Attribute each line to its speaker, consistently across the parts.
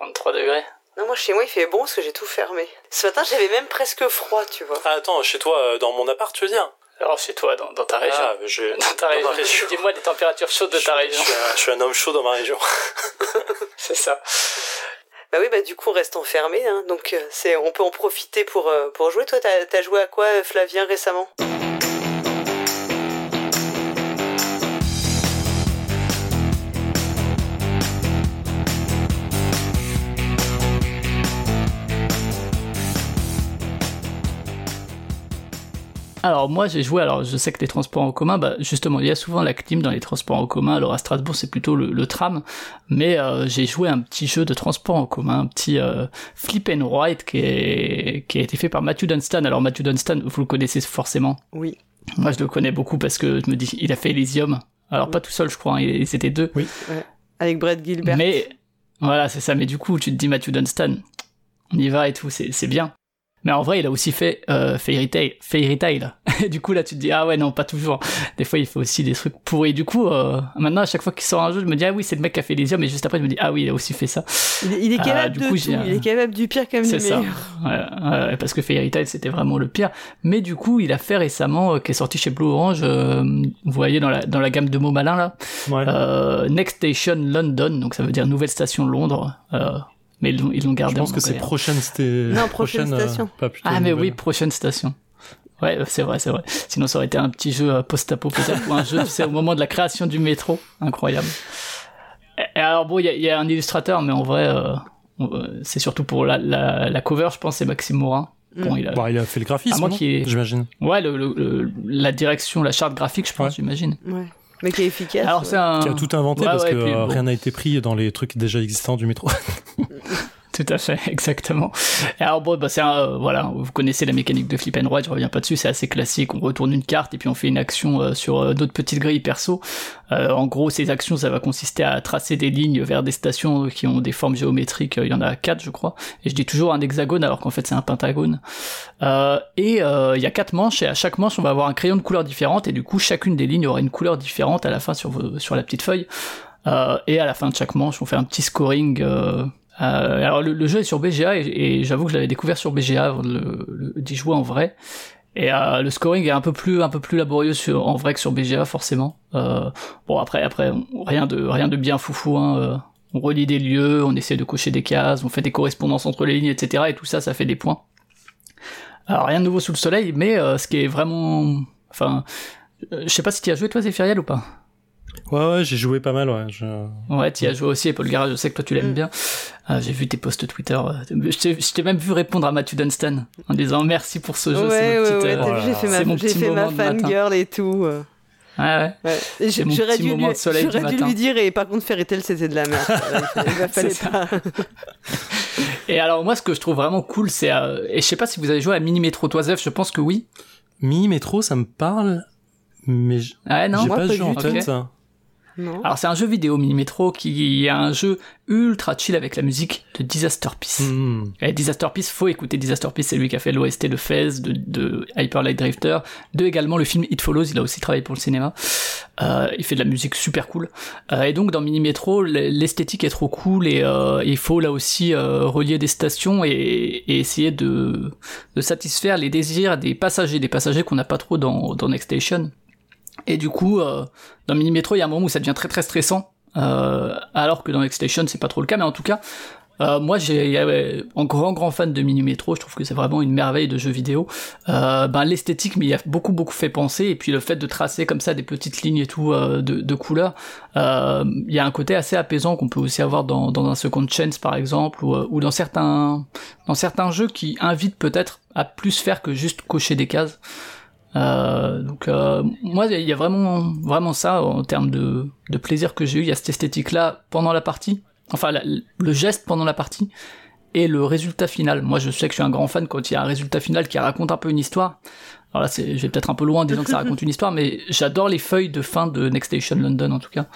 Speaker 1: 33 degrés.
Speaker 2: Non, moi chez moi il fait bon parce que j'ai tout fermé. Ce matin j'avais même presque froid, tu vois.
Speaker 3: Ah, attends, chez toi, euh, dans mon appart, tu veux dire?
Speaker 1: Alors chez toi, dans, dans ta région.
Speaker 3: Ah, je...
Speaker 1: Dans ta région.
Speaker 3: région.
Speaker 1: Dis-moi les températures chaudes de ta
Speaker 3: Je
Speaker 1: région.
Speaker 3: suis, un, je suis un homme chaud dans ma région.
Speaker 1: C'est ça.
Speaker 2: Bah oui, bah du coup on reste enfermé, hein, donc euh, c'est, on peut en profiter pour, euh, pour jouer. Toi t'as, joué à quoi Flavien récemment?
Speaker 1: Alors moi j'ai joué, alors je sais que les transports en commun, bah justement il y a souvent la clim dans les transports en commun, alors à Strasbourg c'est plutôt le, le tram, mais euh, j'ai joué un petit jeu de transport en commun, un petit euh, Flip and Write qui, est, qui a été fait par Matthew Dunstan. Alors Matthew Dunstan, vous le connaissez forcément.
Speaker 2: Oui.
Speaker 1: Moi je le connais beaucoup parce que je me dis, il a fait Elysium. Alors pas tout seul je crois, hein, ils étaient deux.
Speaker 2: Avec Brad Gilbert.
Speaker 1: Mais voilà, c'est ça. Mais du coup, tu te dis Matthew Dunstan, on y va et tout, c'est bien. Mais en vrai, il a aussi fait euh, Fairy Tail. Fairy Tail. Et du coup, là, tu te dis ah ouais non, pas toujours. Des fois, il fait aussi des trucs pourris. Du coup, euh, maintenant, à chaque fois qu'il sort un jeu, je me dis ah oui, c'est le mec qui a fait Elysium. Et juste après, je me dis ah oui, il a aussi fait ça.
Speaker 2: Il, est- il est
Speaker 1: Ah,
Speaker 2: capable
Speaker 1: du
Speaker 2: de
Speaker 1: coup,
Speaker 2: tout. Il est capable du pire comme du
Speaker 1: C'est ça.
Speaker 2: meilleur.
Speaker 1: Ouais, ouais, parce que Fairy Tail, c'était vraiment le pire. Mais du coup, il a fait récemment, euh, qui est sorti chez Blue Orange, euh, vous voyez dans la, dans la gamme de mots malins là,
Speaker 3: Ouais.
Speaker 1: euh, Next Station London, donc ça veut dire nouvelle station Londres. Euh, mais ils l'ont ils l'ont
Speaker 3: je
Speaker 1: gardé
Speaker 3: pense
Speaker 1: en
Speaker 3: que c'est prochaine
Speaker 2: Non, prochaine station.
Speaker 3: pas plutôt
Speaker 1: Ah mais
Speaker 3: nouvelle.
Speaker 1: oui, prochaine station. Ouais, euh, c'est vrai, c'est vrai. Sinon, ça aurait été un petit jeu euh, post-apo peut-être, ou un jeu, tu sais, au moment de la création du métro. Incroyable. Et, alors bon, il y a, il y a un illustrateur, mais en vrai, euh, euh, c'est surtout pour la, la, la cover, je pense, c'est Maxime Morin. Bon, il a...
Speaker 3: Bah, il a fait le graphisme,
Speaker 1: ait-
Speaker 3: j'imagine.
Speaker 1: Ouais, le, le- le- la direction, la charte graphique, je pense,
Speaker 3: Ouais.
Speaker 1: j'imagine.
Speaker 2: Ouais. Mais qui est efficace.
Speaker 1: Alors
Speaker 2: ouais.
Speaker 1: c'est un...
Speaker 3: Qui a tout inventé
Speaker 1: Ouais,
Speaker 3: parce
Speaker 1: ouais,
Speaker 3: que
Speaker 1: puis,
Speaker 3: euh,
Speaker 1: bon.
Speaker 3: rien n'a été pris dans les trucs déjà existants du métro.
Speaker 1: Tout à fait, exactement. Alors bon, bah c'est un, euh, voilà, vous connaissez la mécanique de Flip and Ride, je reviens pas dessus, c'est assez classique. On retourne une carte et puis on fait une action euh, sur euh, d'autres petites grilles perso. Euh, en gros, ces actions, ça va consister à tracer des lignes vers des stations qui ont des formes géométriques. Il y en a quatre, je crois. Et je dis toujours un hexagone alors qu'en fait c'est un pentagone. Euh, et il y a quatre manches et à chaque manche on va avoir un crayon de couleur différente et du coup chacune des lignes aura une couleur différente à la fin sur sur la petite feuille. Euh, et à la fin de chaque manche, on fait un petit scoring. euh, euh, alors le, le jeu est sur BGA et, et j'avoue que je l'avais découvert sur BGA avant d'y jouer en vrai. Et euh, le scoring est un peu plus un peu plus laborieux sur, en vrai que sur BGA forcément. Euh, bon après après rien de rien de bien foufou. Hein, euh, on relie des lieux, on essaie de cocher des cases, on fait des correspondances entre les lignes, etc. Et tout ça, ça fait des points. Alors rien de nouveau sous le soleil, mais euh, ce qui est vraiment, enfin, euh, je sais pas si tu as joué toi Zéphiriel ou pas?
Speaker 3: Ouais, ouais, j'ai joué pas mal, ouais. Je...
Speaker 1: Ouais, tu y as joué aussi, et Paul Garage, je sais que toi tu l'aimes bien. Euh, j'ai vu tes posts Twitter. euh, Je t'ai- même vu répondre à Matthew Dunstan en disant merci pour ce jeu.
Speaker 2: Ouais,
Speaker 1: c'est
Speaker 2: ouais, ouais,
Speaker 1: euh,
Speaker 2: j'ai fait ma,
Speaker 1: mon
Speaker 2: j'ai
Speaker 1: petit
Speaker 2: fait ma fangirl et tout.
Speaker 1: Ouais, ouais.
Speaker 2: Ouais. J'aurais
Speaker 1: petit
Speaker 2: dû,
Speaker 1: moment
Speaker 2: lui,
Speaker 1: de soleil du
Speaker 2: j'aurais dû lui dire, et par contre, Fairy Tail, c'était de la merde. Il fallait
Speaker 1: C'est ça.
Speaker 2: pas.
Speaker 1: Et alors moi, ce que je trouve vraiment cool, c'est euh, et je sais pas si vous avez joué à Mini Metro Toisef, je pense que oui.
Speaker 3: Mi Métro, ça me parle, mais
Speaker 1: non?
Speaker 3: j'ai
Speaker 2: moi,
Speaker 3: pas
Speaker 2: pas
Speaker 3: jeu en tête. ça.
Speaker 2: Non.
Speaker 1: Alors c'est un jeu vidéo Mini Metro qui est un jeu ultra chill avec la musique de Disaster Peace.
Speaker 3: Hmm.
Speaker 1: Et Disaster Peace, faut écouter Disaster Peace, c'est lui qui a fait l'OST de Fez, de, de Hyper Light Drifter, de également le film It Follows, il a aussi travaillé pour le cinéma. Euh, il fait de la musique super cool. Euh, et donc dans Mini Metro, l- l'esthétique est trop cool et euh, il faut là aussi euh, relier des stations et, et essayer de, de satisfaire les désirs des passagers, des passagers qu'on n'a pas trop dans, dans Next Station. Et du coup, euh, dans Mini Metro, il y a un moment où ça devient très très stressant, euh, alors que dans Next Station, c'est pas trop le cas, mais en tout cas, euh, moi, j'ai un grand grand fan de Mini Metro. Je trouve que c'est vraiment une merveille de jeu vidéo. Ben l'esthétique, mais y a beaucoup beaucoup fait penser. Et puis le fait de tracer comme ça des petites lignes et tout de, couleurs, il y a un côté assez apaisant qu'on peut aussi avoir dans, un Second Chance par exemple, ou, ou dans certains dans certains jeux qui invitent peut-être à plus faire que juste cocher des cases. Euh, donc euh, moi il y a vraiment vraiment ça en termes de, de plaisir que j'ai eu. Il y a cette esthétique là pendant la partie. Enfin le geste pendant la partie et le résultat final. Moi je sais que je suis un grand fan quand il y a un résultat final qui raconte un peu une histoire. Alors là c'est je vais peut-être un peu loin en disant que ça raconte une histoire mais j'adore les feuilles de fin de Next Station London en tout cas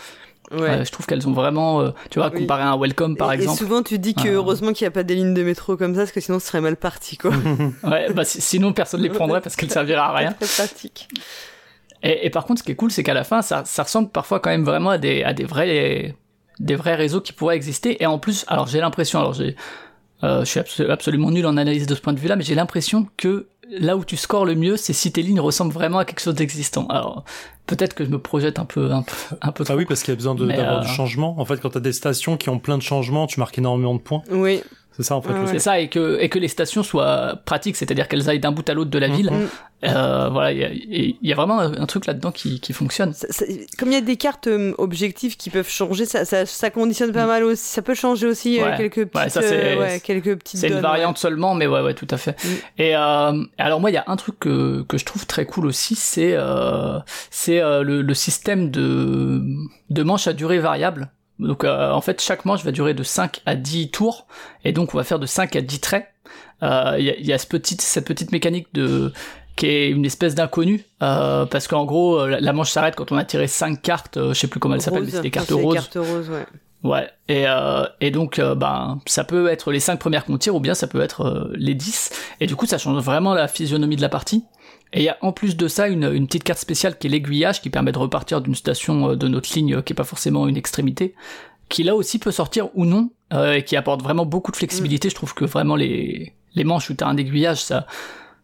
Speaker 2: Ouais.
Speaker 1: Euh, je trouve qu'elles ont vraiment euh, tu vois
Speaker 2: Oui.
Speaker 1: comparé à un Welcome par
Speaker 2: et, et
Speaker 1: exemple
Speaker 2: souvent, tu dis que
Speaker 1: Euh.
Speaker 2: heureusement qu'il n'y a pas des lignes de métro comme ça, parce que sinon, ce serait mal parti, quoi.
Speaker 1: ouais bah si- sinon personne les prendrait parce qu'elles serviraient à rien
Speaker 2: Très pratique.
Speaker 1: Et, et par contre, ce qui est cool, c'est qu'à la fin, ça, ça ressemble parfois quand même vraiment à des, à des vrais, des vrais réseaux qui pourraient exister. Et en plus, alors j'ai l'impression, alors j'ai, euh, je suis absolument nul en analyse de ce point de vue-là, mais j'ai l'impression que là où tu scores le mieux, c'est si tes lignes ressemblent vraiment à quelque chose d'existant. Alors peut-être que je me projette un peu, un peu, un peu
Speaker 3: Ah oui, parce qu'il y a besoin d'avoir du
Speaker 1: euh,
Speaker 3: changement. En fait, quand tu as des stations qui ont plein de changements, tu marques énormément de points.
Speaker 2: Oui.
Speaker 3: C'est ça en fait.
Speaker 2: Ouais,
Speaker 1: C'est ça, et que, et que les stations soient pratiques, c'est-à-dire qu'elles aillent d'un bout à l'autre de la ville.
Speaker 2: Mm.
Speaker 1: Euh, voilà, il y a, il y a vraiment un, truc là-dedans qui, qui fonctionne.
Speaker 2: Ça- ça- comme il y a des cartes euh, objectives qui peuvent changer, ça, ça, ça conditionne pas mal aussi. Ça peut changer aussi euh,
Speaker 1: Mm. Ouais.
Speaker 2: quelques petites,
Speaker 1: Ouais, ça, c'est-
Speaker 2: euh, ouais, quelques petites.
Speaker 1: C'est une
Speaker 2: donnes,
Speaker 1: variante seulement, mais ouais, ouais, tout à fait.
Speaker 2: Mm.
Speaker 1: Et euh, alors moi, il y a un truc que, que je trouve très cool aussi, c'est euh, c'est euh, le, le système de de manches à durée variable. Donc euh, en fait, chaque manche va durer de 5 à 10 tours, et donc on va faire de 5 à 10 traits. Euh, Il y, a, y a ce petit, cette petite mécanique de qui est une espèce d'inconnu, euh, parce qu'en gros, euh, la, la manche s'arrête quand on a tiré 5 cartes, euh, je sais plus comment elles s'appellent, mais c'est des cartes roses.
Speaker 2: cartes roses, ouais.
Speaker 1: Ouais, et, euh, et donc euh, ben ça peut être les 5 premières qu'on tire ou bien ça peut être euh, les 10 et du coup ça change vraiment la physionomie de la partie. Et il y a en plus de ça une, une petite carte spéciale qui est l'aiguillage qui permet de repartir d'une station euh, de notre ligne euh, qui est pas forcément une extrémité qui là aussi peut sortir ou non euh, et qui apporte vraiment beaucoup de flexibilité. Je trouve que vraiment les les manches où t'as un aiguillage ça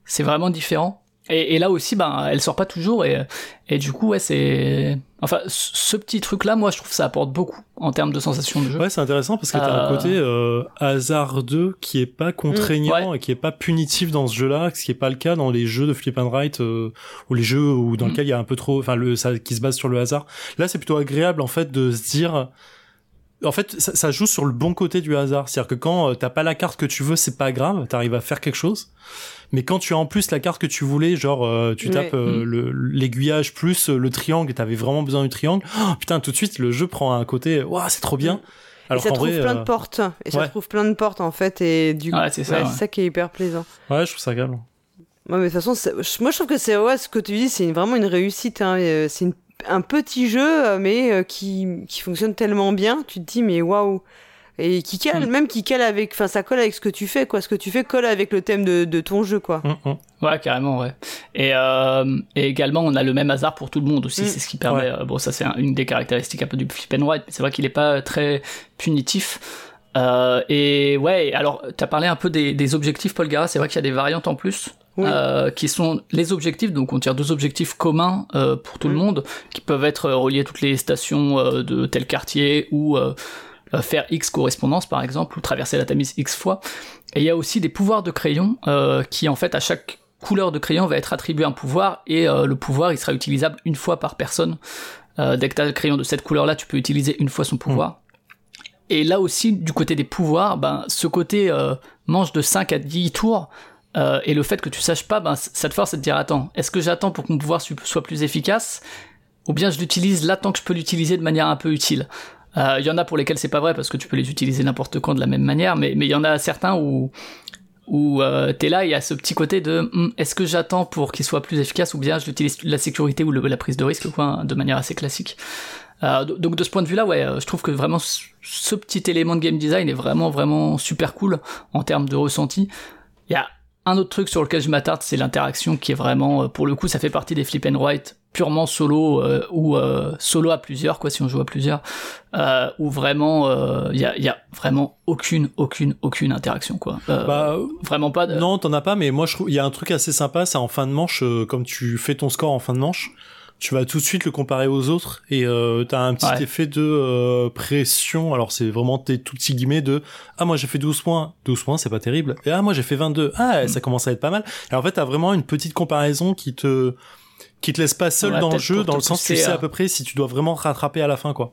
Speaker 1: c'est vraiment différent. Et, et là aussi, ben, elle sort pas toujours, et, et du coup, ouais, c'est. Enfin, ce petit truc-là, moi, je trouve que ça apporte beaucoup en termes de sensation de jeu.
Speaker 3: Ouais, c'est intéressant parce que t'as un
Speaker 1: Euh.
Speaker 3: côté euh, hasardeux qui est pas contraignant et qui est pas punitif dans ce jeu-là, ce qui est pas le cas dans les jeux de flip and write euh, ou les jeux où dans
Speaker 1: Mm.
Speaker 3: lequel il y a un peu trop, enfin le ça qui se base sur le hasard. Là, c'est plutôt agréable en fait de se dire. En fait, ça, ça joue sur le bon côté du hasard. C'est-à-dire que quand euh, t'as pas la carte que tu veux, c'est pas grave, t'arrives à faire quelque chose. Mais quand tu as en plus la carte que tu voulais, genre euh, tu
Speaker 2: Ouais.
Speaker 3: tapes euh,
Speaker 1: Mm.
Speaker 3: le- l'aiguillage plus euh, le triangle et t'avais vraiment besoin du triangle, oh, putain tout de suite le jeu prend un côté, waouh c'est trop bien. Alors
Speaker 2: et ça trouve
Speaker 3: vrai,
Speaker 2: plein
Speaker 3: euh,
Speaker 2: de portes. Et ça trouve plein de portes en fait. Et du
Speaker 1: Ouais, c'est ça, ouais.
Speaker 2: c'est ça qui est hyper plaisant.
Speaker 3: ouais, je trouve ça agréable.
Speaker 2: Ouais, mais de toute façon, moi je trouve que c'est ouais, ce que tu dis, c'est une- vraiment une réussite. hein. C'est une- un petit jeu, euh, mais euh, qui, qui fonctionne tellement bien. Tu te dis, mais waouh! Et qui cale,
Speaker 1: Mm.
Speaker 2: même qui cale avec. Enfin, ça colle avec ce que tu fais, quoi. Ce que tu fais colle avec le thème de, de ton jeu, quoi.
Speaker 3: Hum, hum.
Speaker 1: Ouais, carrément, ouais. Et, euh, et également, on a le même hasard pour tout le monde aussi.
Speaker 2: Mm.
Speaker 1: C'est ce qui permet. euh, bon, ça, c'est un- une des caractéristiques un peu du flip and write, mais c'est vrai qu'il est pas très punitif. Euh, et ouais, alors, t'as parlé un peu des, des objectifs, Paul Gara. C'est vrai qu'il y a des variantes en plus.
Speaker 2: Oui.
Speaker 1: euh, qui sont les objectifs, donc on tire deux objectifs communs euh, pour tout le
Speaker 2: Mm.
Speaker 1: monde, qui peuvent être euh, reliés à toutes les stations euh, de tel quartier ou euh, euh, faire X correspondance par exemple, ou traverser la Tamise X fois. Et il y a aussi des pouvoirs de crayon euh, qui en fait à chaque couleur de crayon va être attribué un pouvoir et euh, le pouvoir il sera utilisable une fois par personne. Euh, dès que tu as le crayon de cette couleur là, tu peux utiliser une fois son pouvoir. Et là aussi, du côté des pouvoirs, ben, ce côté euh, manche de 5 à 10 tours, euh, et le fait que tu saches pas, ben, ça te force à te dire, attends, est-ce que j'attends pour que mon pouvoir soit plus efficace Ou bien je l'utilise là tant que je peux l'utiliser de manière un peu utile Euh, Il y en a pour lesquels c'est pas vrai, parce que tu peux les utiliser n'importe quand de la même manière, mais mais il y en a certains où où euh, t'es là, y a ce petit côté de Hum, est-ce que j'attends pour qu'il soit plus efficace ou bien je l'utilise la sécurité ou le- la prise de risque quoi, hein, de manière assez classique. Euh, do- donc de ce point de vue-là, ouais, euh, je trouve que vraiment ce petit élément de game design est vraiment vraiment super cool en termes de ressenti. Il y a un autre truc sur lequel je m'attarde, c'est l'interaction qui est vraiment, euh, pour le coup, ça fait partie des flip and write purement solo euh, ou euh, solo à plusieurs, quoi, si on joue à plusieurs, euh, où vraiment il y, a, y a vraiment aucune aucune aucune interaction, quoi.
Speaker 3: Bah,
Speaker 1: vraiment pas. De...
Speaker 3: Non, t'en as pas, mais moi je trouve il y a un truc assez sympa, c'est en fin de manche, comme tu fais ton score en fin de manche, tu vas tout de suite le comparer aux autres et euh, t'as un petit
Speaker 1: Ouais.
Speaker 3: effet de euh, pression. Alors c'est vraiment tes tout petits guillemets de ah moi j'ai fait 12 points, 12 points c'est pas terrible. Et ah moi j'ai fait 22, ah
Speaker 1: Mm.
Speaker 3: ça commence à être pas mal. Et en fait t'as vraiment une petite comparaison qui te qui te laisse pas seul
Speaker 1: Ouais,
Speaker 3: dans le jeu, dans le sens que tu sais
Speaker 1: à-
Speaker 3: à peu près si tu dois vraiment rattraper à la fin quoi.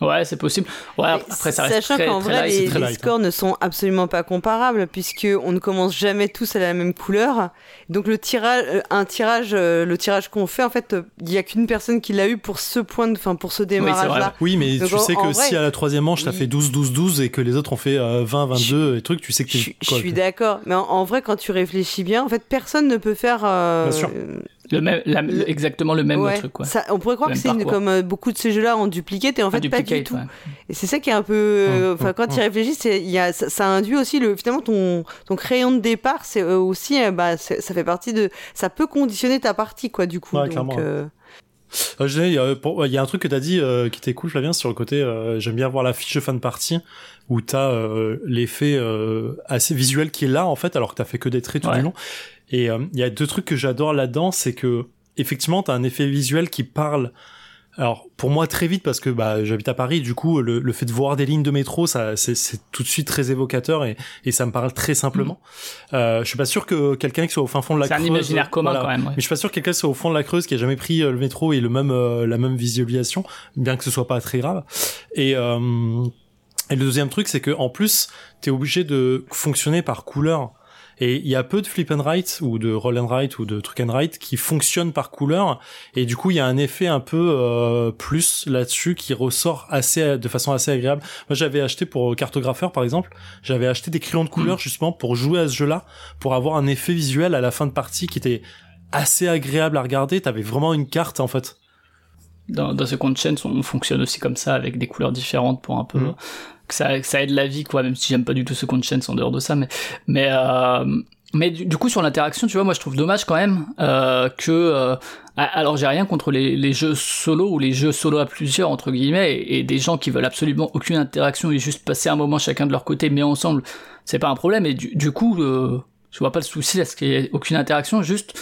Speaker 1: Ouais, c'est possible. Ouais, après ça reste
Speaker 2: Sachant
Speaker 1: très,
Speaker 2: qu'en
Speaker 1: très
Speaker 2: vrai,
Speaker 1: light,
Speaker 2: les,
Speaker 3: light, hein.
Speaker 2: scores ne sont absolument pas comparables puisque on ne commence jamais tous à la même couleur. Donc le tirage, euh, un tirage, euh, le tirage qu'on fait, en fait, euh, il y a qu'une personne qui l'a eu pour ce point, de, enfin pour ce démarrage-là.
Speaker 3: Oui, mais
Speaker 2: Donc,
Speaker 3: tu
Speaker 2: en-
Speaker 3: sais que
Speaker 2: vrai,
Speaker 3: si à la troisième manche t'as fait 12, 12, 12 et que les autres ont fait euh, 20, 22 et trucs, tu sais que
Speaker 2: Je, suis- je
Speaker 3: quoi,
Speaker 2: suis d'accord, mais en, en vrai, quand tu réfléchis bien, en fait, personne ne peut faire. euh,
Speaker 3: Bien sûr.
Speaker 1: Le même, la-
Speaker 2: Le-
Speaker 1: exactement le même
Speaker 2: ouais,
Speaker 1: truc, quoi.
Speaker 2: ça- on pourrait croire que c'est comme euh, beaucoup de ces jeux-là en duplicate, et en fait, pas du tout.
Speaker 1: ouais.
Speaker 2: Et c'est ça qui est un peu. euh,
Speaker 3: Hum,
Speaker 2: Enfin,
Speaker 3: hum,
Speaker 2: quand tu y
Speaker 3: hum.
Speaker 2: réfléchis, c'est- il y a, ça, ça induit aussi le. Finalement, ton, ton crayon de départ, c'est euh, aussi. euh, bah, ça fait partie de. Ça peut conditionner ta partie, quoi, du coup.
Speaker 3: Ouais,
Speaker 2: donc, euh,
Speaker 3: il y, a un truc que t'as dit euh, qui était cool, Flavien, sur le côté. Euh, J'aime bien voir la fiche de fin de partie où t'as euh, l'effet assez visuel qui est là en fait, alors que t'as fait que des traits tout du long. Et il y a deux trucs que j'adore là-dedans, c'est que effectivement t'as un effet visuel qui parle alors pour moi très vite parce que bah j'habite à Paris, du coup le, le, fait de voir des lignes de métro, ça c'est tout de suite très évocateur et, et ça me parle très simplement. Mm. Euh, je suis pas sûr que quelqu'un qui soit au fin fond de la Creuse,
Speaker 1: c'est un imaginaire commun quand même.
Speaker 3: Mais je suis pas sûr que quelqu'un soit au fond de la Creuse qui a jamais pris euh, le métro et le même euh, la même visualisation, bien que ce soit pas très grave. Et euh, et le deuxième truc, c'est que en plus, t'es obligé de fonctionner par couleur. Et il y a peu de flip and write ou de roll and write ou de truc and write qui fonctionnent par couleur. Et du coup, il y a un effet un peu euh, plus là-dessus qui ressort assez de façon assez agréable. Moi, j'avais acheté pour cartographeur par exemple, j'avais acheté des crayons de couleur hmm. justement pour jouer à ce jeu-là, pour avoir un effet visuel à la fin de partie qui était assez agréable à regarder. T'avais vraiment une carte en fait.
Speaker 1: Dans, dans ce compte chaîne, on fonctionne aussi comme ça avec des couleurs différentes pour un peu. Hmm que ça, ça aide la vie, quoi, même si j'aime pas du tout ce compte chaîne en dehors de ça, mais, mais, euh, mais du, coup sur l'interaction, tu vois, moi je trouve dommage quand même euh, que, euh, alors j'ai rien contre les, les, jeux solo ou les jeux solo à plusieurs entre guillemets et, des gens qui veulent absolument aucune interaction et juste passer un moment chacun de leur côté, mais ensemble, c'est pas un problème. Et du, du coup, euh, je vois pas le souci à ce qu'il y ait aucune interaction, juste.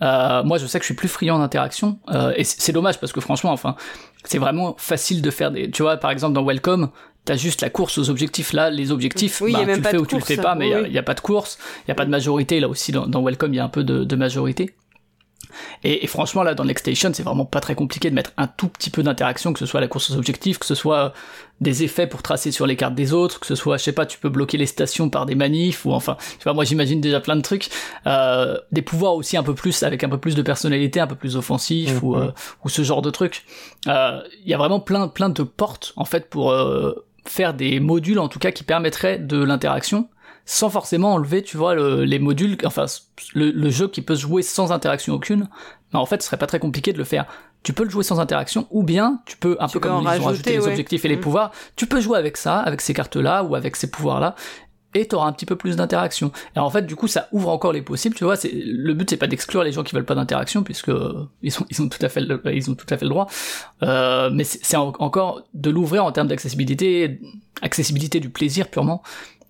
Speaker 1: Euh, moi, je sais que je suis plus friand d'interaction, euh, et c'est dommage parce que franchement, enfin, c'est vraiment facile de faire des. Tu vois, par exemple dans Welcome, t'as juste la course aux objectifs. Là, les objectifs, bah, tu le fais ou tu le fais pas, mais il n'y a, pas de course, il n'y a pas de majorité. Là aussi, dans, dans Welcome, il y a un peu de, de majorité. Et, franchement, là, dans Next Station, c'est vraiment pas très compliqué de mettre un tout petit peu d'interaction, que ce soit la course aux objectifs, que ce soit des effets pour tracer sur les cartes des autres, que ce soit, je sais pas, tu peux bloquer les stations par des manifs, ou enfin, tu vois, moi j'imagine déjà plein de trucs, euh, des pouvoirs aussi un peu plus, avec un peu plus de personnalité, un peu plus offensif, ou, euh, ou ce genre de trucs. Euh, il y a vraiment plein, plein de portes, en fait, pour faire des modules, en tout cas, qui permettraient de l'interaction sans forcément enlever, tu vois, les modules, enfin, le, jeu qui peut se jouer sans interaction aucune, mais en fait, ce serait pas très compliqué de le faire. Tu peux le jouer sans interaction, ou bien tu peux, un peu comme ils ont rajouté les objectifs et les mm. pouvoirs, tu peux jouer avec ça, avec ces cartes-là, ou avec ces pouvoirs-là, et tu auras un petit peu plus d'interaction. Et en fait, du coup, ça ouvre encore les possibles, tu vois. C'est le but, c'est pas d'exclure les gens qui veulent pas d'interaction, puisque ils sont ils ont tout à fait le, ils ont tout à fait le droit. Euh, mais c'est encore de l'ouvrir en termes d'accessibilité, accessibilité du plaisir purement.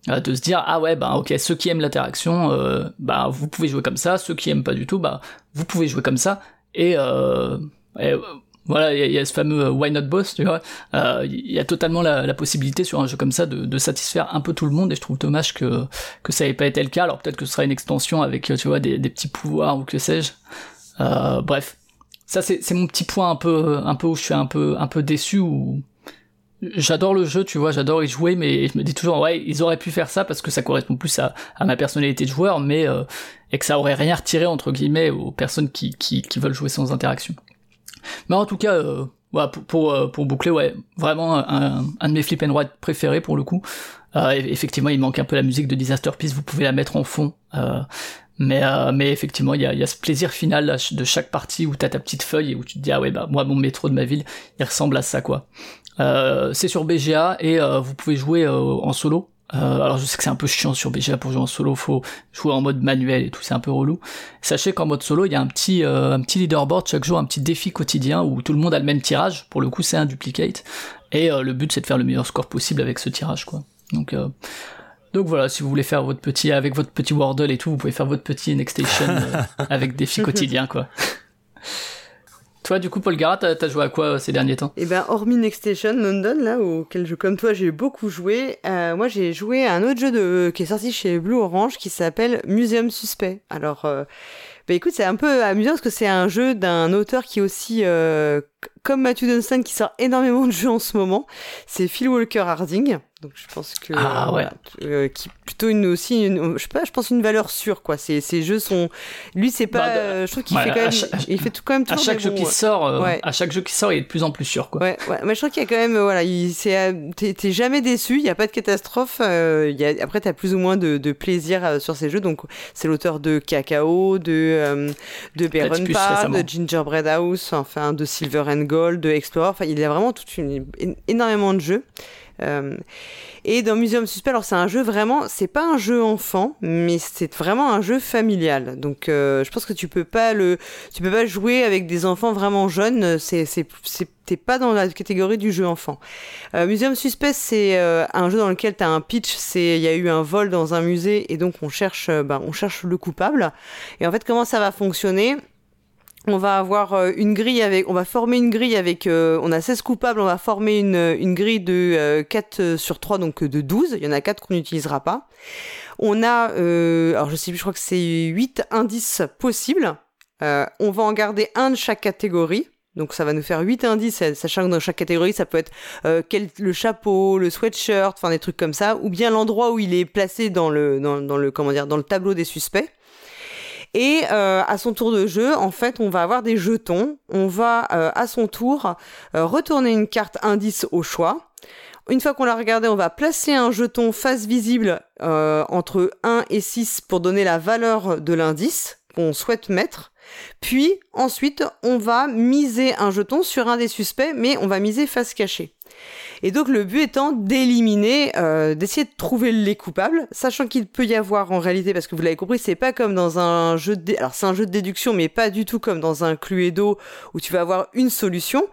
Speaker 1: Euh, de se dire ah ouais bah ok ceux qui aiment l'interaction euh, bah vous pouvez jouer comme ça ceux qui aiment pas du tout bah vous pouvez jouer comme ça et, euh, voilà il y, a ce fameux why not boss tu vois. Il y a totalement la, possibilité sur un jeu comme ça de, satisfaire un peu tout le monde. Et je trouve dommage que que ça ait pas été le cas. Alors peut-être que ce sera une extension avec tu vois des, des petits pouvoirs ou que sais-je. Bref. Ça c'est mon petit point un peu un peu où je suis un peu un peu déçu ou j'adore le jeu, tu vois, j'adore y jouer, mais je me dis toujours, ouais, ils auraient pu faire ça parce que ça correspond plus à, à ma personnalité de joueur, mais euh, et que ça aurait rien retiré entre guillemets aux personnes qui, qui, qui veulent jouer sans interaction. Mais en tout cas, euh, pour, pour, euh, pour, boucler, ouais, vraiment un, un de mes flip and ride préférés pour le coup. Euh, effectivement, il manque un peu la musique de Disaster Peace, vous pouvez la mettre en fond. Mais, mais effectivement, il y a, y a, ce plaisir final de chaque partie où t'as ta petite feuille et où tu te dis ah ouais bah moi mon métro de ma ville il ressemble à ça quoi. C'est sur BGA et vous pouvez jouer en solo. Alors je sais que c'est un peu chiant sur BGA pour jouer en solo, faut jouer en mode manuel et tout, c'est un peu relou. Sachez qu'en mode solo, il y a un petit un petit leaderboard chaque jour, un petit défi quotidien où tout le monde a le même tirage. Pour le coup, c'est un duplicate et le but c'est de faire le meilleur score possible avec ce tirage quoi. Donc donc voilà, si vous voulez faire votre petit avec votre petit Wordle et tout, vous pouvez faire votre petit Next Station avec défi quotidien quoi. Toi, du coup, Paul Garat, t'as joué à quoi euh, ces derniers temps?
Speaker 2: Eh ben, hormis Next Station London, là, auquel je, comme toi, j'ai beaucoup joué, euh, moi, j'ai joué à un autre jeu de, qui est sorti chez Blue Orange qui s'appelle Museum Suspect. Alors, euh, bah écoute, c'est un peu amusant parce que c'est un jeu d'un auteur qui est aussi, euh, comme Matthew Dunstan, qui sort énormément de jeux en ce moment. C'est Phil Walker Harding. Donc je pense que
Speaker 1: ah, ouais.
Speaker 2: euh, qui plutôt une aussi une, je sais pas je pense une valeur sûre quoi. Ces, ces jeux sont lui c'est pas bah, euh, je trouve qu'il fait quand même il fait tout quand même
Speaker 1: à chaque jeu qui sort euh, à chaque jeu qui sort il est de plus en plus sûr quoi.
Speaker 2: Ouais, mais je crois qu'il y a quand même voilà il c'est t'es jamais déçu il y a pas de catastrophe il y a, après t'as plus ou moins de, de plaisir sur ces jeux. Donc c'est l'auteur de Cacao de de Baron de Gingerbread House enfin de Silver and Gold Gold, Explorer. Enfin, il y a vraiment toute une, énormément de jeux. Euh, et dans Museum Suspect, alors c'est un jeu vraiment, c'est pas un jeu enfant, mais c'est vraiment un jeu familial. Donc euh, je pense que tu peux pas le, tu peux pas jouer avec des enfants vraiment jeunes. C'est, c'est, t'es pas dans la catégorie du jeu enfant. Euh, Museum Suspect, c'est un jeu dans lequel tu as un pitch. C'est, il y a eu un vol dans un musée et donc on cherche, ben, on cherche le coupable. Et en fait, comment ça va fonctionner? On va avoir euh, une grille avec, on va former une grille avec, euh, on a 16 coupables, on va former une, une grille de 4 euh, sur 3, donc de 12. Il y en a 4 qu'on n'utilisera pas. On a, alors je sais plus, je crois que c'est 8 indices possibles. on va en garder un de chaque catégorie. Donc ça va nous faire 8 indices, sachant que dans chaque catégorie, ça peut être quel, le chapeau, le sweatshirt, enfin des trucs comme ça, ou bien l'endroit où il est placé dans le, dans, dans, le, comment dire, dans le tableau des suspects. Et euh, à son tour de jeu, en fait, on va avoir des jetons. On va euh, à son tour euh, retourner une carte indice au choix. Une fois qu'on l'a regardé, on va placer un jeton face visible entre 1 et 6 pour donner la valeur de l'indice qu'on souhaite mettre. Puis ensuite, on va miser un jeton sur un des suspects, mais on va miser face cachée. Et donc le but étant d'éliminer, euh, d'essayer de trouver les coupables, sachant qu'il peut y avoir en réalité, parce que vous l'avez compris, c'est pas comme dans un jeu de, alors c'est un jeu de déduction, mais pas du tout comme dans un Cluedo où tu vas avoir une solution.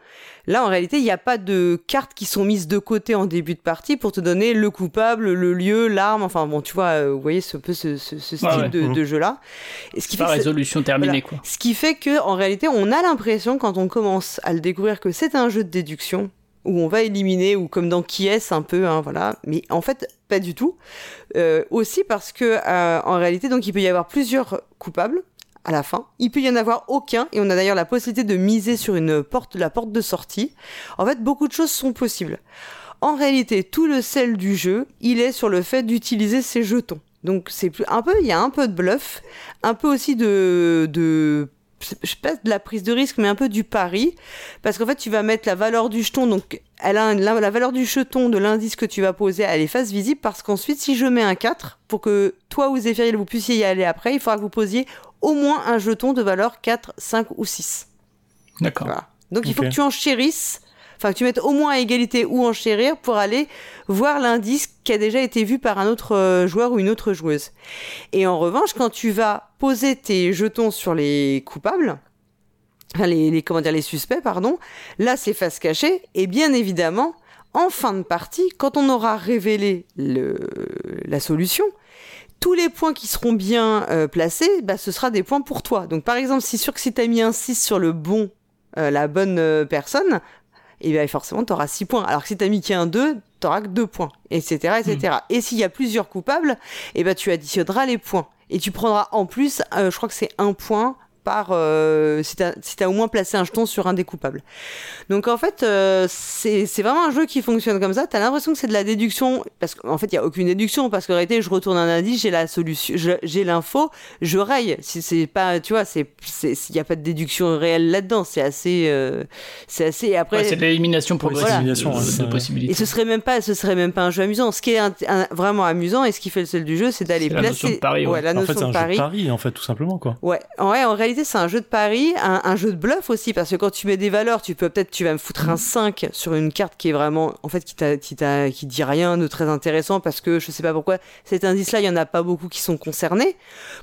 Speaker 2: Là, en réalité, il n'y a pas de cartes qui sont mises de côté en début de partie pour te donner le coupable, le lieu, l'arme. Enfin, bon, tu vois, euh, vous voyez ce peu ce, ce, style de, de jeu-là.
Speaker 1: Ce qui fait résolution terminée, quoi.
Speaker 2: Ce qui fait que, en réalité, on a l'impression quand on commence à le découvrir que c'est un jeu de déduction où on va éliminer, ou comme dans Qui est un peu, hein, voilà. Mais en fait, pas du tout. Euh, aussi parce que, euh, en réalité, donc il peut y avoir plusieurs coupables à la fin. Il peut y en avoir aucun, et on a d'ailleurs la possibilité de miser sur une porte, la porte de sortie. En fait, beaucoup de choses sont possibles. En réalité, tout le sel du jeu, il est sur le fait d'utiliser ces jetons. Donc c'est un peu, il y a un peu de bluff, un peu aussi de, de je sais pas de la prise de risque, mais un peu du pari. Parce qu'en fait, tu vas mettre la valeur du jeton, donc elle a la, valeur du jeton de l'indice que tu vas poser, elle est face visible. Parce qu'ensuite, si je mets un 4, pour que toi ou Zéphiril vous puissiez y aller après, il faudra que vous posiez au moins un jeton de valeur 4, 5 ou 6.
Speaker 1: D'accord.
Speaker 2: Donc il faut que tu enchérisses enfin que tu mettes au moins à égalité ou enchérir pour aller voir l'indice qui a déjà été vu par un autre euh, joueur ou une autre joueuse. Et en revanche, quand tu vas poser tes jetons sur les coupables, les, les comment dire les suspects pardon, là c'est face cachée et bien évidemment en fin de partie, quand on aura révélé la solution, tous les points qui seront bien euh, placés, bah, ce sera des points pour toi. Donc par exemple, si sûr que si tu as mis un 6 sur le bon, euh, la bonne personne, et bien forcément, tu auras 6 points. Alors que si tu as mis qu'un 2, tu n'auras que 2 points, etc. etc. Hmm. Et s'il y a plusieurs coupables, et ben tu additionneras les points. Et tu prendras en plus, euh, je crois que c'est un point par euh, si t'as si as au moins placé un jeton sur un des coupables. Donc en fait, euh, c'est vraiment un jeu qui fonctionne comme ça. T'as l'impression que c'est de la déduction parce qu'en fait il y a aucune déduction parce qu'en réalité je retourne un indice, j'ai la solution, j'ai l'info, je raye. Si c'est pas, tu vois, c'est il y a pas de déduction réelle là-dedans. C'est assez, euh, c'est assez. Après,
Speaker 1: c'est de l'élimination progressive de, possibilités.
Speaker 2: Et ce serait même pas, ce serait même pas un jeu amusant. Ce qui est vraiment amusant et ce qui fait le sel du jeu, c'est d'aller placer. La notion de
Speaker 1: pari,
Speaker 2: ouais. la
Speaker 3: notion
Speaker 2: en fait,
Speaker 3: de
Speaker 2: pari.
Speaker 3: pari en fait tout simplement quoi.
Speaker 2: Ouais, ouais en réalité c'est un jeu de pari, un, jeu de bluff aussi, parce que quand tu mets des valeurs, tu peux peut-être, tu vas me foutre un 5 sur une carte qui est vraiment, en fait, qui, t'a, qui, t'a, qui dit rien de très intéressant, parce que je sais pas pourquoi, cet indice-là, il y en a pas beaucoup qui sont concernés,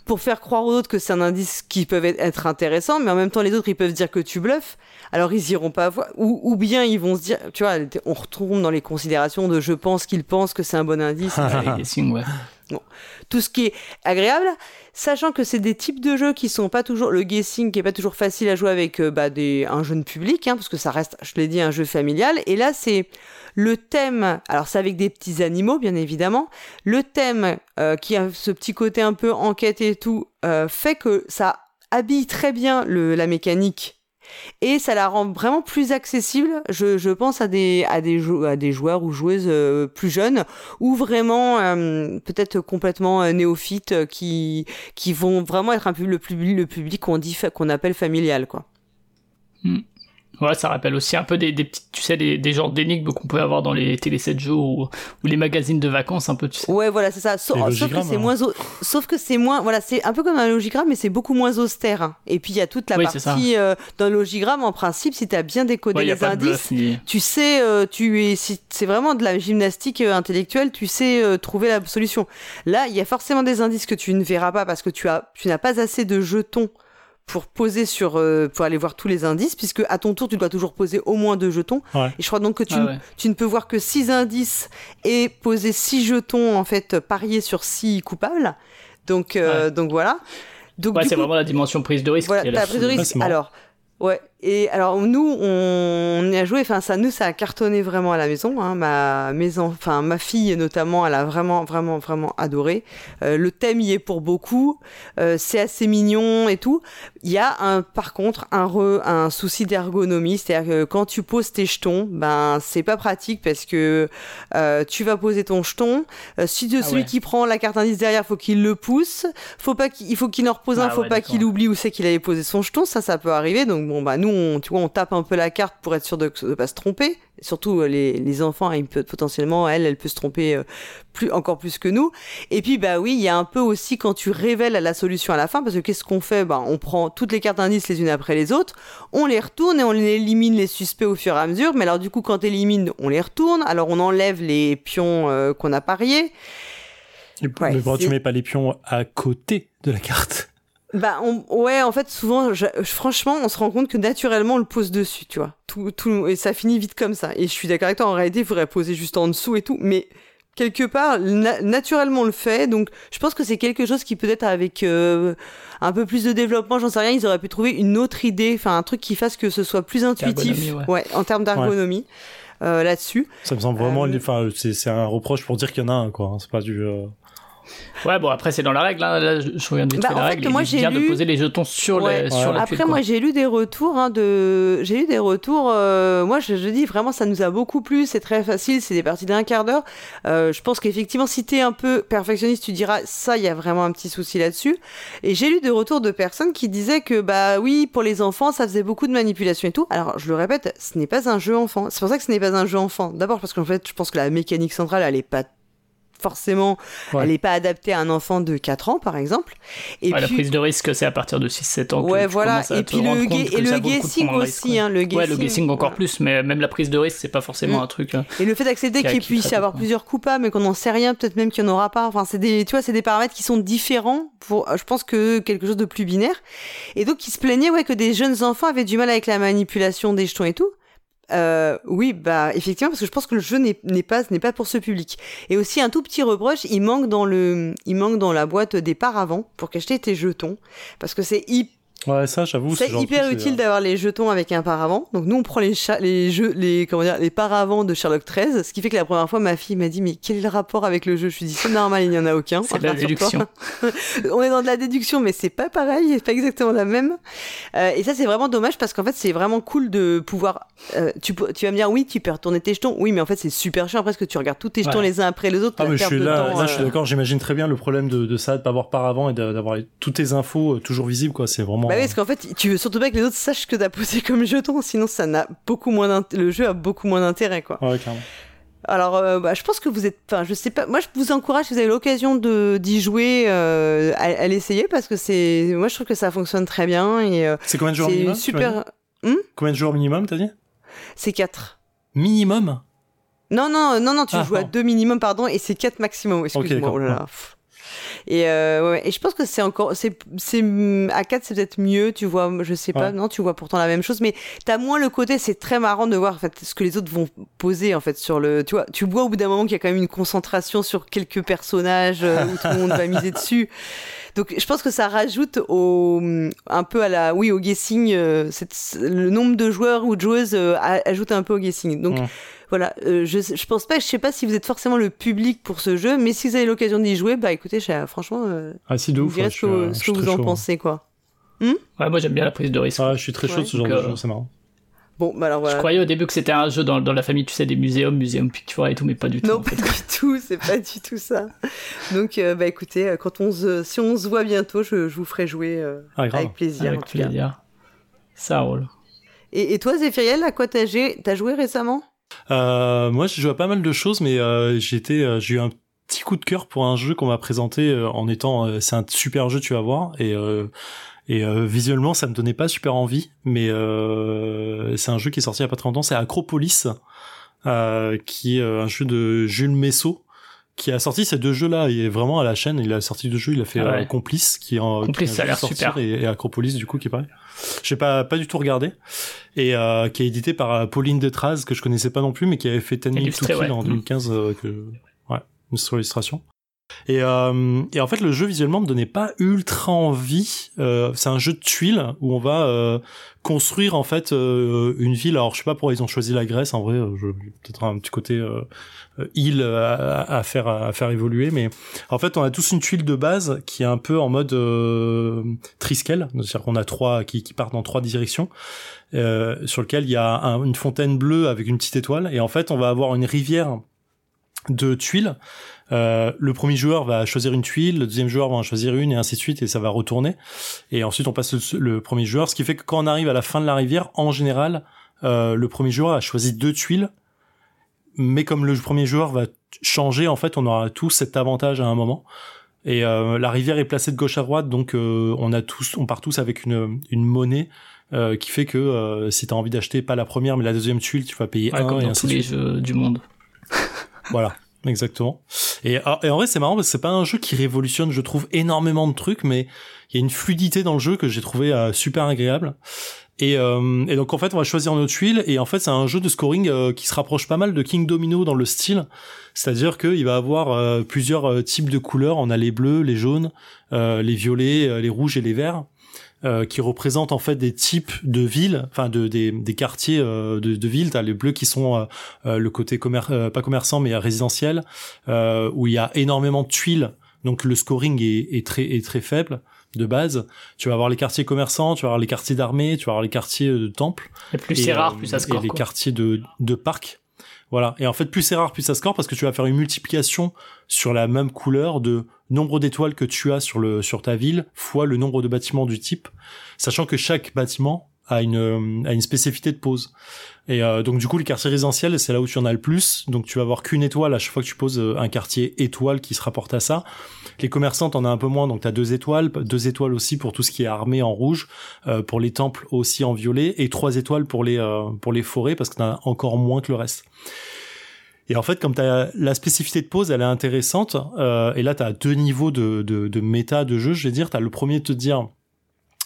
Speaker 2: pour faire croire aux autres que c'est un indice qui peut être intéressant, mais en même temps, les autres, ils peuvent dire que tu bluffes, alors ils iront pas voir, ou, bien ils vont se dire, tu vois, on retrouve dans les considérations de je pense qu'ils pensent que c'est un bon indice.
Speaker 1: ouais.
Speaker 2: Bon. Tout ce qui est agréable, sachant que c'est des types de jeux qui sont pas toujours le guessing qui est pas toujours facile à jouer avec euh, bah, des, un jeune public, hein, parce que ça reste, je l'ai dit, un jeu familial. Et là, c'est le thème. Alors c'est avec des petits animaux, bien évidemment. Le thème euh, qui a ce petit côté un peu enquête et tout euh, fait que ça habille très bien le, la mécanique et ça la rend vraiment plus accessible, je, pense, à des, joueurs ou joueuses euh, plus jeunes ou vraiment euh, peut-être complètement euh, néophytes qui, qui vont vraiment être un public, le public qu'on dit qu'on appelle familial. quoi.
Speaker 1: Hmm. Ouais, ça rappelle aussi un peu des, des petites, tu sais, des, des genres d'énigmes qu'on peut avoir dans les télé 7 jours ou, ou, les magazines de vacances, un peu, tu sais.
Speaker 2: Ouais, voilà, c'est ça. Sauf, sauf que c'est
Speaker 3: hein.
Speaker 2: moins, sauf que c'est moins, voilà, c'est un peu comme un logigramme, mais c'est beaucoup moins austère. hein. Et puis il y a toute la
Speaker 1: Oui,
Speaker 2: partie euh, dans le logigramme, en principe, si t'as bien décodé
Speaker 1: Ouais,
Speaker 2: les indices,
Speaker 1: bluff, ni-
Speaker 2: tu sais, euh, tu es, si c'est vraiment de la gymnastique euh, intellectuelle, tu sais euh, trouver la solution. Là, il y a forcément des indices que tu ne verras pas parce que tu as, tu n'as pas assez de jetons pour poser sur, euh, pour aller voir tous les indices, puisque à ton tour, tu dois toujours poser au moins deux jetons.
Speaker 3: Ouais.
Speaker 2: Et je crois donc que tu,
Speaker 1: Ah ouais.
Speaker 2: tu ne peux voir que six indices et poser six jetons, en fait, parier sur six coupables. Donc, euh, donc voilà. Donc,
Speaker 1: c'est vraiment la dimension prise de risque.
Speaker 2: voilà,
Speaker 1: qui est
Speaker 2: t'as
Speaker 1: la
Speaker 2: pris de risque. alors, ouais. Et alors, nous, on y a joué. Enfin, ça, nous, ça a cartonné vraiment à la maison. Hein. Ma maison, enfin, ma fille notamment, elle a vraiment, vraiment, vraiment adoré. Euh, le thème y est pour beaucoup. Euh, c'est assez mignon et tout. Il y a un, par contre, un re, un souci d'ergonomie, c'est-à-dire que quand tu poses tes jetons, ben, c'est pas pratique parce que euh, tu vas poser ton jeton. Euh, si de
Speaker 1: Ah
Speaker 2: celui
Speaker 1: ouais.
Speaker 2: qui prend la carte indice derrière, faut qu'il le pousse. Faut pas qu'il, il faut qu'il en repose un.
Speaker 1: Ah
Speaker 2: Faut
Speaker 1: ouais,
Speaker 2: pas qu'il oublie où c'est qu'il avait posé son jeton. Ça, ça peut arriver. Donc bon, bah nous, on, tu vois, on tape un peu la carte pour être sûr de ne pas se tromper. Surtout euh, les, les enfants, ils peuvent potentiellement, elle, elle peut se tromper euh, plus encore plus que nous. Et puis bah oui, il y a un peu aussi quand tu révèles la solution à la fin, parce que qu'est-ce qu'on fait? Bah on prend toutes les cartes indices les unes après les autres, on les retourne et on élimine les suspects au fur et à mesure. Mais alors du coup, quand t'élimines, on les retourne. Alors on enlève les pions euh, qu'on a pariés. Ouais,
Speaker 3: mais pourquoi tu mets pas les pions à côté de la carte
Speaker 2: Bah on, ouais, en fait souvent, je- franchement, on se rend compte que naturellement on le pose dessus, tu vois. Tout, tout, et ça finit vite comme ça. Et je suis d'accord avec toi, en réalité, il faudrait poser juste en dessous et tout, mais quelque part, na- naturellement on le fait. Donc je pense que c'est quelque chose qui peut-être avec euh, un peu plus de développement, j'en sais rien, ils auraient pu trouver une autre idée, enfin un truc qui fasse que ce soit plus intuitif,
Speaker 1: ouais.
Speaker 2: en termes d'ergonomie. euh, là-dessus.
Speaker 3: Ça me semble vraiment,
Speaker 2: Euh,
Speaker 3: enfin, c'est c'est un reproche pour dire qu'il y en a un, quoi. hein. C'est pas du.
Speaker 1: Ouais, bon, après, c'est dans la règle. Hein. Là, je regarde vite
Speaker 2: Bah,
Speaker 1: fait
Speaker 2: en
Speaker 1: la
Speaker 2: fait,
Speaker 1: règle.
Speaker 2: moi, j'ai
Speaker 1: vient de
Speaker 2: lu-
Speaker 1: poser les jetons sur,
Speaker 2: Ouais.
Speaker 1: les, sur
Speaker 3: Ouais.
Speaker 1: la
Speaker 2: Après, moi, j'ai lu des retours hein, de, j'ai lu des retours. euh, moi, je, je dis vraiment, ça nous a beaucoup plu. C'est très facile. C'est des parties d'un quart d'heure. Euh, je pense qu'effectivement, si t'es un peu perfectionniste, tu diras ça. Il y a vraiment un petit souci là-dessus. Et j'ai lu des retours de personnes qui disaient que bah oui, pour les enfants, ça faisait beaucoup de manipulation et tout. Alors, je le répète, ce n'est pas un jeu enfant. C'est pour ça que ce n'est pas un jeu enfant. D'abord parce qu'en fait, je pense que la mécanique centrale, elle est pas forcément,
Speaker 3: Ouais.
Speaker 2: elle n'est pas adaptée à un enfant de 4 ans, par exemple. Et
Speaker 1: Ouais, La prise de risque, c'est à partir de 6-7 ans. que
Speaker 2: Ouais,
Speaker 1: tu
Speaker 2: voilà.
Speaker 1: à
Speaker 2: Et puis le, ga- et le guessing aussi, hein, le guessing.
Speaker 1: Ouais, le guessing encore
Speaker 2: voilà.
Speaker 1: plus, mais même la prise de risque, c'est pas forcément
Speaker 2: Mm.
Speaker 1: un truc. hein.
Speaker 2: Et le fait d'accepter qu'il
Speaker 1: qui
Speaker 2: puisse y avoir plusieurs coupables, mais qu'on n'en sait rien, peut-être même qu'il n'y en aura pas. Enfin, c'est des, tu vois, c'est des paramètres qui sont différents pour, euh, je pense que quelque chose de plus binaire. Et donc, ils se plaignaient, ouais, que des jeunes enfants avaient du mal avec la manipulation des jetons et tout. Euh, oui, bah effectivement, parce que je pense que le jeu n'est pas n'est pas pour ce public. Et aussi un tout petit reproche, il manque dans le il manque dans la boîte des paravents pour cacher tes jetons, parce que c'est hyper
Speaker 3: Ouais, ça, j'avoue.
Speaker 2: c'est hyper
Speaker 3: truc,
Speaker 2: utile
Speaker 3: c'est-
Speaker 2: d'avoir les jetons avec un paravent. Donc nous on prend les les jeux les comment dire les paravents de Sherlock 13, ce qui fait que la première fois ma fille m'a dit mais quel est le rapport avec le jeu? Je lui dis c'est normal, il n'y en a aucun.
Speaker 1: C'est de la déduction.
Speaker 2: on est dans de la déduction mais c'est pas pareil, c'est pas exactement la même. Euh, et ça c'est vraiment dommage parce qu'en fait c'est vraiment cool de pouvoir euh, tu peux- tu vas me dire oui, tu peux retourner tes jetons. Oui, mais en fait c'est super chiant après parce que tu regardes tous tes jetons
Speaker 1: Ouais.
Speaker 2: les uns après les autres,
Speaker 3: Ah, mais je suis là,
Speaker 2: temps,
Speaker 3: là, je suis
Speaker 2: euh,
Speaker 3: d'accord. J'imagine très bien le problème de, de ça, de pas avoir par avant et d'avoir toutes tes infos euh, toujours visibles, quoi. C'est vraiment.
Speaker 2: Bah oui, parce qu'en fait, tu veux surtout pas que les autres sachent que t'as posé comme jeton, sinon ça n'a beaucoup moins le jeu a beaucoup moins d'intérêt, quoi.
Speaker 3: Ouais.
Speaker 2: Alors, euh, bah, je pense que vous êtes, enfin, je sais pas, moi je vous encourage si vous avez l'occasion d'y jouer, euh, à, à l'essayer parce que c'est, moi je trouve que ça fonctionne très bien et euh,
Speaker 3: C'est combien de joueurs
Speaker 2: c'est
Speaker 3: minimum
Speaker 2: super.
Speaker 3: Combien de joueurs minimum, t'as dit
Speaker 2: C'est 4
Speaker 3: Minimum
Speaker 2: Non, non, non, non, tu
Speaker 3: Ah,
Speaker 2: joues à
Speaker 3: non.
Speaker 2: 2 minimum, pardon, et c'est 4 maximum, excuse-moi.
Speaker 3: d'accord.
Speaker 2: oh là là. Pff. Et, euh, ouais, et je pense que c'est encore, c'est, c'est, à 4 c'est peut-être mieux, tu vois, je sais pas,
Speaker 3: Ouais.
Speaker 2: non, tu vois pourtant la même chose, mais t'as moins le côté, c'est très marrant de voir, en fait, ce que les autres vont poser, en fait, sur le, tu vois, tu vois au bout d'un moment qu'il y a quand même une concentration sur quelques personnages euh, où tout le monde va miser dessus. Donc, je pense que ça rajoute au, un peu à la, oui, au guessing, euh, le nombre de joueurs ou de joueuses euh, ajoute un peu au guessing. Donc. Voilà, euh, je, je pense pas, je sais pas si vous êtes forcément le public pour ce jeu, mais si vous avez l'occasion d'y jouer, bah écoutez, je- franchement, euh,
Speaker 3: Ah, si, de ouf. ouais,
Speaker 2: ce
Speaker 3: je
Speaker 2: que,
Speaker 3: euh,
Speaker 2: ce
Speaker 3: je
Speaker 2: que vous en
Speaker 3: chaud.
Speaker 2: pensez, quoi.
Speaker 1: Ouais, moi j'aime bien la prise de risque.
Speaker 3: Ouais, je suis très chaud
Speaker 2: Ouais.
Speaker 3: de ce genre
Speaker 1: Donc,
Speaker 3: de
Speaker 1: euh,
Speaker 3: jeu, c'est marrant.
Speaker 2: Bon, bah alors
Speaker 1: Je
Speaker 2: voilà.
Speaker 1: croyais au début que c'était un jeu dans, dans la famille, tu sais, des muséums, muséum Pictura et tout, mais pas du tout.
Speaker 2: Non,
Speaker 1: en
Speaker 2: pas
Speaker 1: fait.
Speaker 2: du tout, c'est pas du tout ça. Donc, euh, bah écoutez, euh, quand on se, si on se voit bientôt, je, je vous ferai jouer euh,
Speaker 3: Ah,
Speaker 2: avec plaisir. en
Speaker 1: Avec
Speaker 2: tout cas.
Speaker 1: plaisir. Ça roule.
Speaker 2: Et, toi, Zéphiriel, à quoi t'as as joué récemment?
Speaker 3: euh, Moi, j'ai joué à pas mal de choses, mais euh, j'étais, euh, j'ai eu un petit coup de cœur pour un jeu qu'on m'a présenté euh, en étant, c'est un super jeu, tu vas voir, et et visuellement, ça me donnait pas super envie, mais c'est un jeu qui est sorti il y a pas très longtemps, c'est Acropolis, qui est un jeu de Jules Messot qui a sorti ces deux jeux-là. Il est vraiment à la chaîne. Il a sorti deux jeux. Il a fait ah Complice, qui est en
Speaker 1: Complice, ça a l'air super.
Speaker 3: Et, Acropolis, du coup, qui paraît. J'ai pas pas du tout regardé et euh, qui est édité par euh, Pauline Detraz que je connaissais pas non plus, mais qui avait fait Ten Minutes to Kill en 2015. Euh, que ouais, une illustration. Et, euh, et, en fait, le jeu visuellement me donnait pas ultra envie. Euh, c'est un jeu de tuiles où on va euh, construire en fait euh, une ville. Alors je sais pas pourquoi ils ont choisi la Grèce. En vrai, euh, peut-être un petit côté euh, île à, à, faire à faire évoluer. Mais en fait, on a tous une tuile de base qui est un peu en mode triskel, c'est-à-dire qu'on a trois qui, qui partent dans trois directions. sur lequel il y a une fontaine bleue avec une petite étoile et en fait on va avoir une rivière de tuiles euh, le premier joueur va choisir une tuile, le deuxième joueur va en choisir une et ainsi de suite et ça va retourner. Et ensuite on passe le, premier joueur, ce qui fait que quand on arrive à la fin de la rivière, en général, euh, le premier joueur a choisi deux tuiles, mais comme le premier joueur va changer, en fait, on aura tous cet avantage à un moment. Et euh, la rivière est placée de gauche à droite, donc on a tous, on part tous avec une, une monnaie qui fait que si tu as envie d'acheter pas la première mais la deuxième tuile, tu vas payer un
Speaker 1: et ainsi tous les jeux du monde.
Speaker 3: voilà. Exactement. Et, ah, et en vrai, c'est marrant parce que c'est pas un jeu qui révolutionne, je trouve, énormément de trucs, mais il y a une fluidité dans le jeu que j'ai trouvé euh, super agréable. Et, euh, et, donc en fait, on va choisir nos tuiles et en fait, c'est un jeu de scoring euh, qui se rapproche pas mal de King Domino dans le style. C'est-à-dire qu'il va avoir plusieurs types de couleurs. On a les bleus, les jaunes, les violets, les rouges et les verts. Euh, qui représentent en fait des types de villes, enfin de des, des quartiers euh, de, de villes. T'as les bleus qui sont euh, le côté commer pas commerçant mais résidentiel, où il y a énormément de tuiles. Donc le scoring est, est très est très faible de base. Tu vas avoir les quartiers commerçants, tu vas avoir les quartiers d'armée, tu vas avoir les quartiers de temples.
Speaker 1: Et plus c'est rare, plus ça score.
Speaker 3: Et les quartiers de de parcs. Voilà. Et en fait, plus c'est rare, plus ça score parce que tu vas faire une multiplication sur la même couleur de nombre d'étoiles que tu as sur le sur ta ville fois le nombre de bâtiments du type, sachant que chaque bâtiment a une euh, a une spécificité de pose. Et euh, donc du coup les quartiers résidentiels c'est là où tu en as le plus. Donc tu vas avoir qu'une étoile à chaque fois que tu poses euh, un quartier étoile qui se rapporte à ça. Les commerçants t'en as un peu moins donc tu as deux étoiles, deux étoiles aussi pour tout ce qui est armé en rouge, pour les temples aussi en violet et trois étoiles pour les pour les forêts parce que t'en as encore moins que le reste. Et en fait, comme as la spécificité de pose, elle est intéressante. Euh, et là, tu as deux niveaux de, de, de, méta de jeu. Je vais dire, tu le premier de te dire,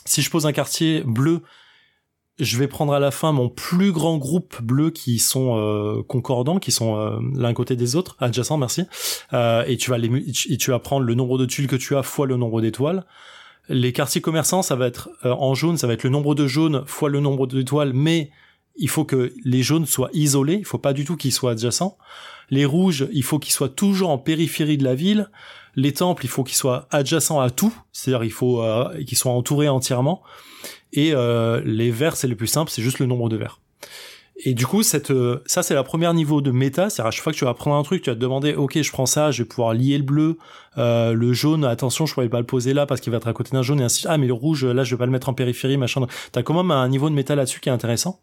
Speaker 3: si je pose un quartier bleu, je vais prendre à la fin mon plus grand groupe bleu qui sont euh, concordants, qui sont euh, l'un côté des autres, adjacents, merci. Euh, et tu vas les, et tu vas prendre le nombre de tuiles que tu as fois le nombre d'étoiles. Les quartiers commerçants, ça va être euh, en jaune, ça va être le nombre de jaunes fois le nombre d'étoiles, mais il faut que les jaunes soient isolés, il faut pas du tout qu'ils soient adjacents. Les rouges, il faut qu'ils soient toujours en périphérie de la ville. Les temples, il faut qu'ils soient adjacents à tout, c'est-à-dire il faut euh, qu'ils soient entourés entièrement. Et euh, les verts, c'est le plus simple, c'est juste le nombre de verts. Et du coup, cette, euh, ça c'est la première niveau de méta, c'est à chaque fois que tu vas prendre un truc, tu vas te demander, ok, je prends ça, je vais pouvoir lier le bleu, euh, le jaune, attention, je pourrais pas le poser là parce qu'il va être à côté d'un jaune et ainsi. Ah, mais le rouge, là, je vais pas le mettre en périphérie, machin. T'as quand même un niveau de méta là-dessus qui est intéressant.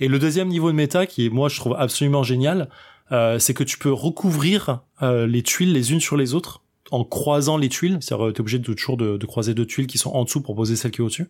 Speaker 3: Et le deuxième niveau de méta, qui moi je trouve absolument génial, euh, c'est que tu peux recouvrir euh, les tuiles les unes sur les autres en croisant les tuiles. C'est-à-dire, t'es obligé de, toujours de, de, croiser deux tuiles qui sont en dessous pour poser celle qui est au-dessus.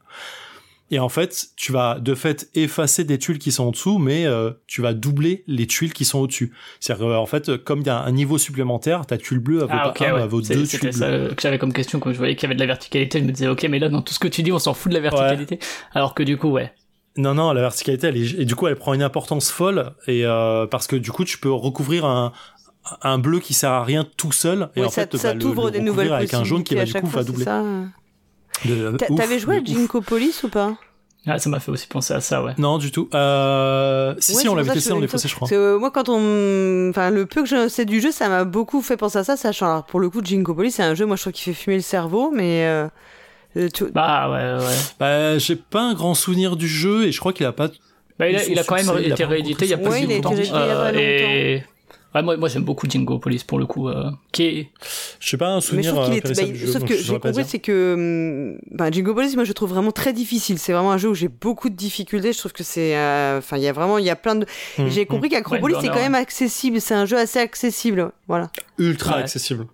Speaker 3: Et en fait, tu vas de fait effacer des tuiles qui sont en dessous, mais euh, tu vas doubler les tuiles qui sont au-dessus. C'est-à-dire en fait, comme il y a un niveau supplémentaire, ta tuile bleue, elle vaut ah, pas vaut deux tuiles C'était
Speaker 1: ça que j'avais comme question quand je voyais qu'il y avait de la verticalité. Je me disais, ok, mais là, dans tout ce que tu dis, on s'en fout de la verticalité. Alors que du coup, ouais.
Speaker 3: Non, non, la verticalité, elle est, et du coup, elle prend une importance folle, et euh, parce que du coup, tu peux recouvrir un, un bleu qui sert à rien tout seul, et en fait,
Speaker 2: ça bah, t'ouvre des nouvelles
Speaker 3: avec un jaune qui va du coup va doubler.
Speaker 2: T'avais joué à Jinkopolis ou pas?
Speaker 1: Ah, ça m'a fait aussi penser à ça, ouais.
Speaker 3: Non, du tout. Euh... Si, si, on l'avait testé, on l'a passé, je crois.
Speaker 2: Euh, moi, quand on. Enfin, le peu que je sais du jeu, ça m'a beaucoup fait penser à ça, sachant. Alors, pour le coup, Jinkopolis, c'est un jeu, moi, je trouve qu'il fait fumer le cerveau, mais. Euh...
Speaker 1: euh bah, ouais, ouais.
Speaker 3: Bah, j'ai pas un grand souvenir du jeu, et je crois qu'il a pas.
Speaker 1: Bah, il a, il a quand même été réédité il y a pas longtemps.
Speaker 2: Il a été réédité il y a pas longtemps.
Speaker 1: Et... Ouais, moi, moi j'aime beaucoup Jingo Police pour le coup. Euh, qui est...
Speaker 3: Je sais pas un souvenir.
Speaker 2: Mais je
Speaker 3: euh,
Speaker 2: est... bah, sauf que j'ai compris, c'est que hum, bah, Jingo Police, moi je trouve vraiment très difficile. C'est vraiment un jeu où j'ai beaucoup de difficultés. Je trouve que c'est, euh, enfin, il y a vraiment, il y a plein de. Mmh, j'ai compris mmh. qu'Acropolis c'est quand même accessible. C'est un jeu assez accessible, voilà.
Speaker 3: Ultra accessible.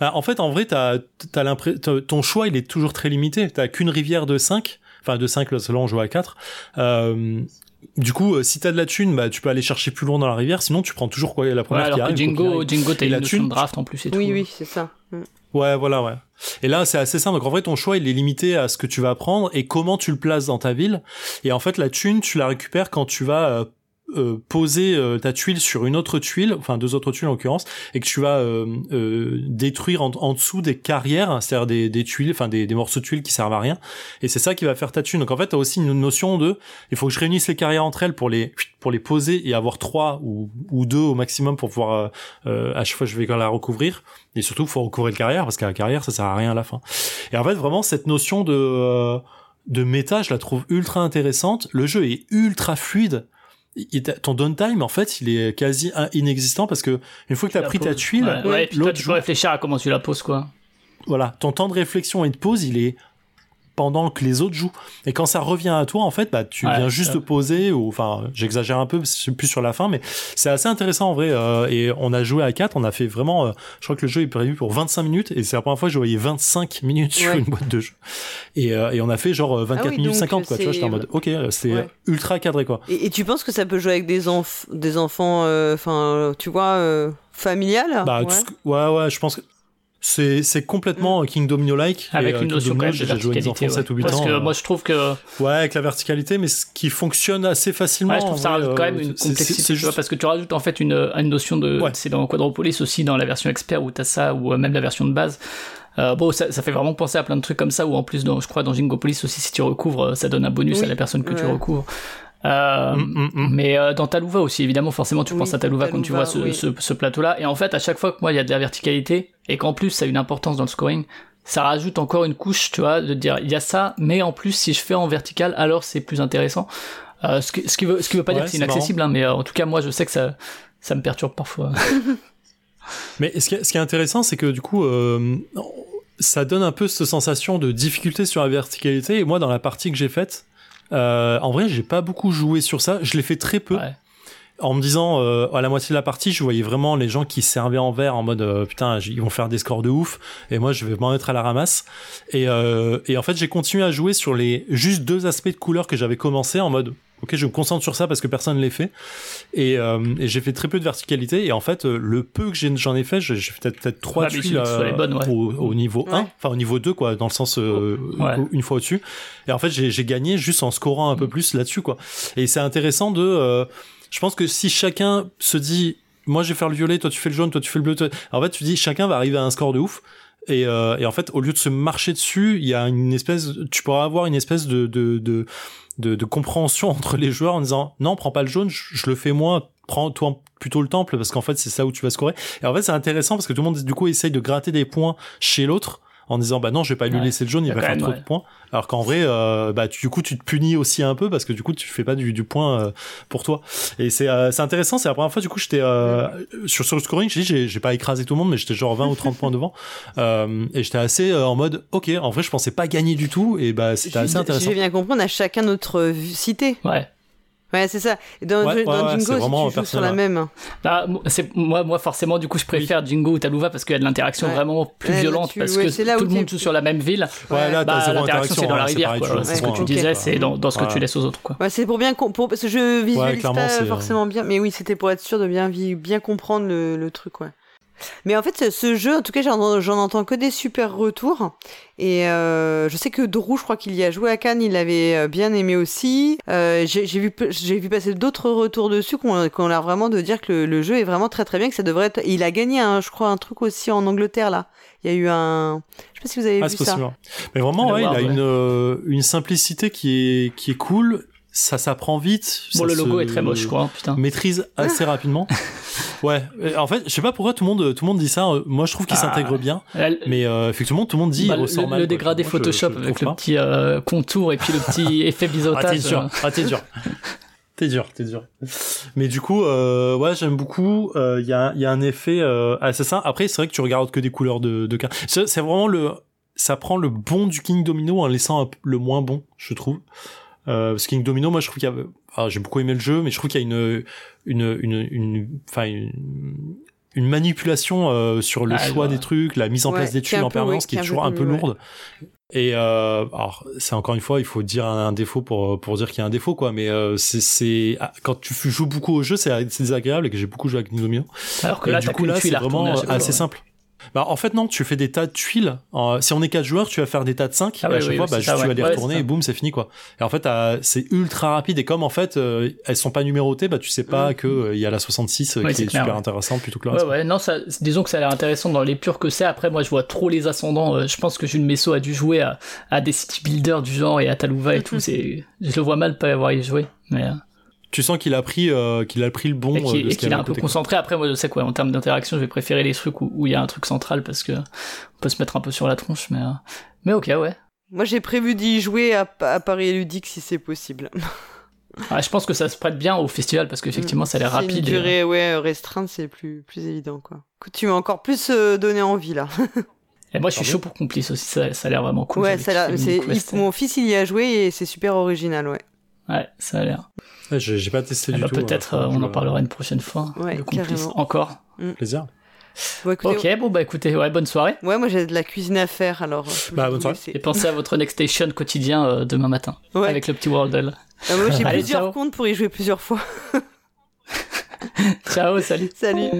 Speaker 3: Bah, en fait, en vrai, t'as, t'as l'impression, ton choix, il est toujours très limité. T'as qu'une rivière de 5 enfin de 5 là on joue à 4 euh, du coup, euh, si t'as de la thune, bah tu peux aller chercher plus loin dans la rivière. Sinon, tu prends toujours quoi la première
Speaker 1: ouais,
Speaker 3: alors
Speaker 1: qui
Speaker 3: que
Speaker 1: Jingo, Jingo, t'as la thune draft en plus et
Speaker 2: oui,
Speaker 1: tout.
Speaker 2: Oui, c'est ça. Mm.
Speaker 3: Ouais, voilà, ouais. Et là, c'est assez simple. Donc en vrai, ton choix, il est limité à ce que tu vas prendre et comment tu le places dans ta ville. Et en fait, la thune, tu la récupères quand tu vas euh, euh, poser euh, ta tuile sur une autre tuile, enfin deux autres tuiles en l'occurrence, et que tu vas euh, euh détruire en, en, dessous des carrières, c'est-à-dire des, des, tuiles, enfin des, des, morceaux de tuiles qui servent à rien. Et c'est ça qui va faire ta thune. Donc en fait, t'as aussi une notion de, il faut que je réunisse les carrières entre elles pour les pour les poser et avoir trois ou, ou deux au maximum pour pouvoir à chaque fois je vais la recouvrir. Et surtout, faut recouvrir le carrière parce qu'à la carrière, ça sert à rien à la fin. Et en fait, vraiment cette notion de de méta, je la trouve ultra intéressante. Le jeu est ultra fluide ton downtime en fait il est quasi inexistant parce que une fois que tu as pris ta tuile
Speaker 1: ouais, toi, tu peux réfléchir à comment tu la poses quoi.
Speaker 3: Voilà. Ton temps de réflexion et de pause il est pendant que les autres jouent. Et quand ça revient à toi, en fait, bah, tu viens juste de poser, ou enfin, j'exagère un peu, plus sur la fin, mais c'est assez intéressant en vrai. Euh, et on a joué à 4, on a fait vraiment, euh, je crois que le jeu est prévu pour 25 minutes, et c'est la première fois que je voyais 25 minutes sur une boîte de jeu. Et, euh, et on a fait genre 24 ah minutes 50, quoi. Tu vois, j'étais en mode, ok, c'est ultra cadré, quoi.
Speaker 2: Et, et, tu penses que ça peut jouer avec des, enf des enfants, enfin, tu vois, familial?
Speaker 3: Bah, ouais. ouais, je pense que c'est c'est complètement mm. Kingdom Domino-like.
Speaker 1: Avec une notion quand même de verticalité. Ouais. 7 ou 8 Parce que moi je trouve que...
Speaker 3: Ouais, avec la verticalité, mais ce qui fonctionne assez facilement.
Speaker 1: Ouais, je trouve ça rajoute quand même une complexité, juste... parce que tu rajoutes en fait une, une notion de... C'est dans Quadropolis aussi, dans la version expert où t'as ça, ou même la version de base. Euh, bon, ça, ça, fait vraiment penser à plein de trucs comme ça, ou en plus, dans, je crois, dans Jingopolis aussi, si tu recouvres, ça donne un bonus à la personne que tu recouvres. Euh, mm, mm, mm. Mais euh, dans Talouva aussi, évidemment, forcément, tu penses à Talouva, quand tu vois ce, ce, ce plateau-là. Et en fait, à chaque fois que moi, il y a de la verticalité, et qu'en plus, ça a une importance dans le scoring, ça rajoute encore une couche, tu vois, de dire, il y a ça, mais en plus, si je fais en vertical, alors c'est plus intéressant. Euh, ce, qui, ce, qui veut, ce qui veut pas dire que c'est inaccessible, hein, mais euh, en tout cas, moi, je sais que ça, ça me perturbe parfois.
Speaker 3: mais ce qui, est, ce qui est intéressant, c'est que du coup, euh, ça donne un peu cette sensation de difficulté sur la verticalité. Et moi, dans la partie que j'ai faite, euh, en vrai, j'ai pas beaucoup joué sur ça. Je l'ai fait très peu. En me disant, euh, à la moitié de la partie, je voyais vraiment les gens qui servaient en vert en mode euh, putain, ils vont faire des scores de ouf, et moi je vais m'en mettre à la ramasse. Et, et en fait, j'ai continué à jouer sur les juste deux aspects de couleur que j'avais commencé en mode ok je me concentre sur ça parce que personne ne l'ait fait. Et, euh, et j'ai fait très peu de verticalité. Et en fait euh, le peu que j'en ai, fait j'ai fait peut-être peut trois tuiles euh, au, au, niveau 1 enfin au niveau 2 quoi dans le sens euh, une fois au-dessus. Et en fait j'ai gagné juste en scorant un peu mm. plus là-dessus quoi. Et c'est intéressant de je pense que si chacun se dit moi je vais faire le violet toi tu fais le jaune toi tu fais le bleu en fait tu dis chacun va arriver à un score de ouf. Et, euh, et, en fait, au lieu de se marcher dessus, il y a une espèce, tu pourras avoir une espèce de, de, de, de, de compréhension entre les joueurs en disant non, prends pas le jaune, je, le fais moi, prends toi plutôt le temple parce qu'en fait c'est ça où tu vas scorer. Et en fait c'est intéressant parce que tout le monde du coup essaye de gratter des points chez l'autre en disant bah non je vais pas lui laisser le jaune il va faire trop de points. Alors qu'en vrai euh, bah tu, du coup tu te punis aussi un peu parce que du coup tu fais pas du, du point euh, pour toi. Et c'est euh, c'est intéressant c'est la première fois du coup j'étais euh, sur sur le scoring j'ai j'ai pas écrasé tout le monde mais j'étais genre 20 ou 30 points devant. Et j'étais assez en mode ok en vrai je pensais pas gagner du tout et bah c'était assez intéressant
Speaker 2: j'ai bien compris on a chacun notre cité.
Speaker 1: Ouais
Speaker 2: Ouais, c'est ça. Dans, dans Jingo, si tu joues sur la même.
Speaker 1: Bah, c'est, moi, moi, forcément, du coup, je préfère Jingo ou Talouva parce qu'il y a de l'interaction vraiment plus violente parce que tout le monde joue sur la même ville.
Speaker 3: Ouais, là, bah,
Speaker 1: l'interaction, c'est dans la rivière, quoi. C'est ce que tu disais, c'est dans, dans ce que tu laisses aux autres, quoi.
Speaker 2: Ouais, c'est pour bien, pour, parce que je visualise pas forcément bien, mais oui, c'était pour être sûr de bien, bien comprendre le, le truc, ouais. Mais en fait, ce jeu, en tout cas, j'en entends que des super retours. Et euh, je sais que Drou, je crois qu'il y a joué à Cannes, il l'avait euh, bien aimé aussi. Euh, j'ai vu, j'ai vu passer d'autres retours dessus qu'on a l'air vraiment de dire que le, jeu est vraiment très très bien, que ça devrait être. Il a gagné, un, je crois, un truc aussi en Angleterre là. Il y a eu un. Je sais pas si vous avez
Speaker 3: ah,
Speaker 2: vu ça.
Speaker 3: Mais vraiment, ouais, il a une, une simplicité qui est, qui est cool ça s'apprend vite.
Speaker 1: Bon, le logo est très moche, quoi. Putain.
Speaker 3: Maîtrise assez rapidement. ouais. En fait, je sais pas pourquoi tout le monde, tout le monde dit ça. Moi, je trouve qu'il ah. s'intègre bien. Mais euh, effectivement, tout le monde dit bah, il ressort
Speaker 1: le,
Speaker 3: mal.
Speaker 1: Le dégradé Photoshop avec le petit euh, contour et puis le petit effet biseautage.
Speaker 3: Ah, t'es dur. Ah, t'es dur. T'es dur, t'es dur. Mais du coup, euh, ouais, j'aime beaucoup. Il euh, y, a, y a un effet euh, ça. Après, c'est vrai que tu regardes que des couleurs de, de cartes. C'est vraiment le, ça prend le bon du King Domino en laissant le moins bon, je trouve. Euh, parce que King Domino, moi, je trouve qu'il y a, ah, j'ai beaucoup aimé le jeu, mais je trouve qu'il y a une, une, une, une, enfin, une, une manipulation euh, sur le ah, choix des trucs, la mise en place des tuiles en permanence, qui est toujours un peu lourde. Et euh, alors c'est encore une fois, il faut dire un, défaut pour pour dire qu'il y a un défaut quoi. Mais euh, c'est c'est ah, quand tu joues beaucoup au jeu, c'est désagréable et que j'ai beaucoup joué avec Nidomio.
Speaker 1: Alors que là, du coup là, c'est vraiment
Speaker 3: assez simple. Bah, en fait, non, tu fais des tas de tuiles. si on est quatre joueurs, tu vas faire des tas de 5. Ah et à chaque fois, bah, juste, tu vas les retourner et boum, c'est fini, quoi. Et en fait, c'est ultra rapide. Et comme, en fait, euh, elles sont pas numérotées, bah, tu sais pas mm. que euh, il y a la 66 euh, qui est, super intéressante plutôt que
Speaker 1: reste. Ouais, ouais, non, ça, disons que ça a l'air intéressant dans les purs que c'est. Après, moi, je vois trop les ascendants. je pense que Jules Messo a dû jouer à, à des city builders du genre et à Talouva et tout. C'est, je le vois mal pas avoir y joué. Mais,
Speaker 3: tu sens qu'il a pris euh, qu'il a pris le bon
Speaker 1: et qu'il est un peu concentré. Après moi je sais quoi en termes d'interaction je vais préférer les trucs où il y a un truc central parce que on peut se mettre un peu sur la tronche mais euh, mais ok ouais.
Speaker 2: Moi j'ai prévu d'y jouer à, Paris Ludique si c'est possible.
Speaker 1: Je pense que ça se prête bien au festival parce qu'effectivement ça a l'air rapide une
Speaker 2: durée ouais restreinte c'est plus plus évident quoi. Tu m'as encore plus euh, donné envie là.
Speaker 1: Et moi, je suis chaud pour Complice aussi, ça, ça a l'air vraiment cool.
Speaker 2: Ouais, ça mon fils, il y a joué et c'est super original, ouais.
Speaker 1: Ouais, ça a l'air.
Speaker 3: j'ai pas testé du
Speaker 1: bah,
Speaker 3: tout.
Speaker 1: Peut-être, euh, on en parlera une prochaine fois.
Speaker 2: Ouais, carrément.
Speaker 1: Encore.
Speaker 3: Mm. Plaisir.
Speaker 1: ok, bon bah écoutez, ouais, bonne soirée.
Speaker 2: Ouais, moi j'ai de la cuisine à faire alors.
Speaker 3: Euh, bah bonne soirée.
Speaker 1: Et pensez à votre Next Station quotidien euh, demain matin avec le petit Worldle.
Speaker 2: Ah, moi j'ai plusieurs comptes pour y jouer plusieurs fois.
Speaker 1: ciao, salut.
Speaker 2: Salut.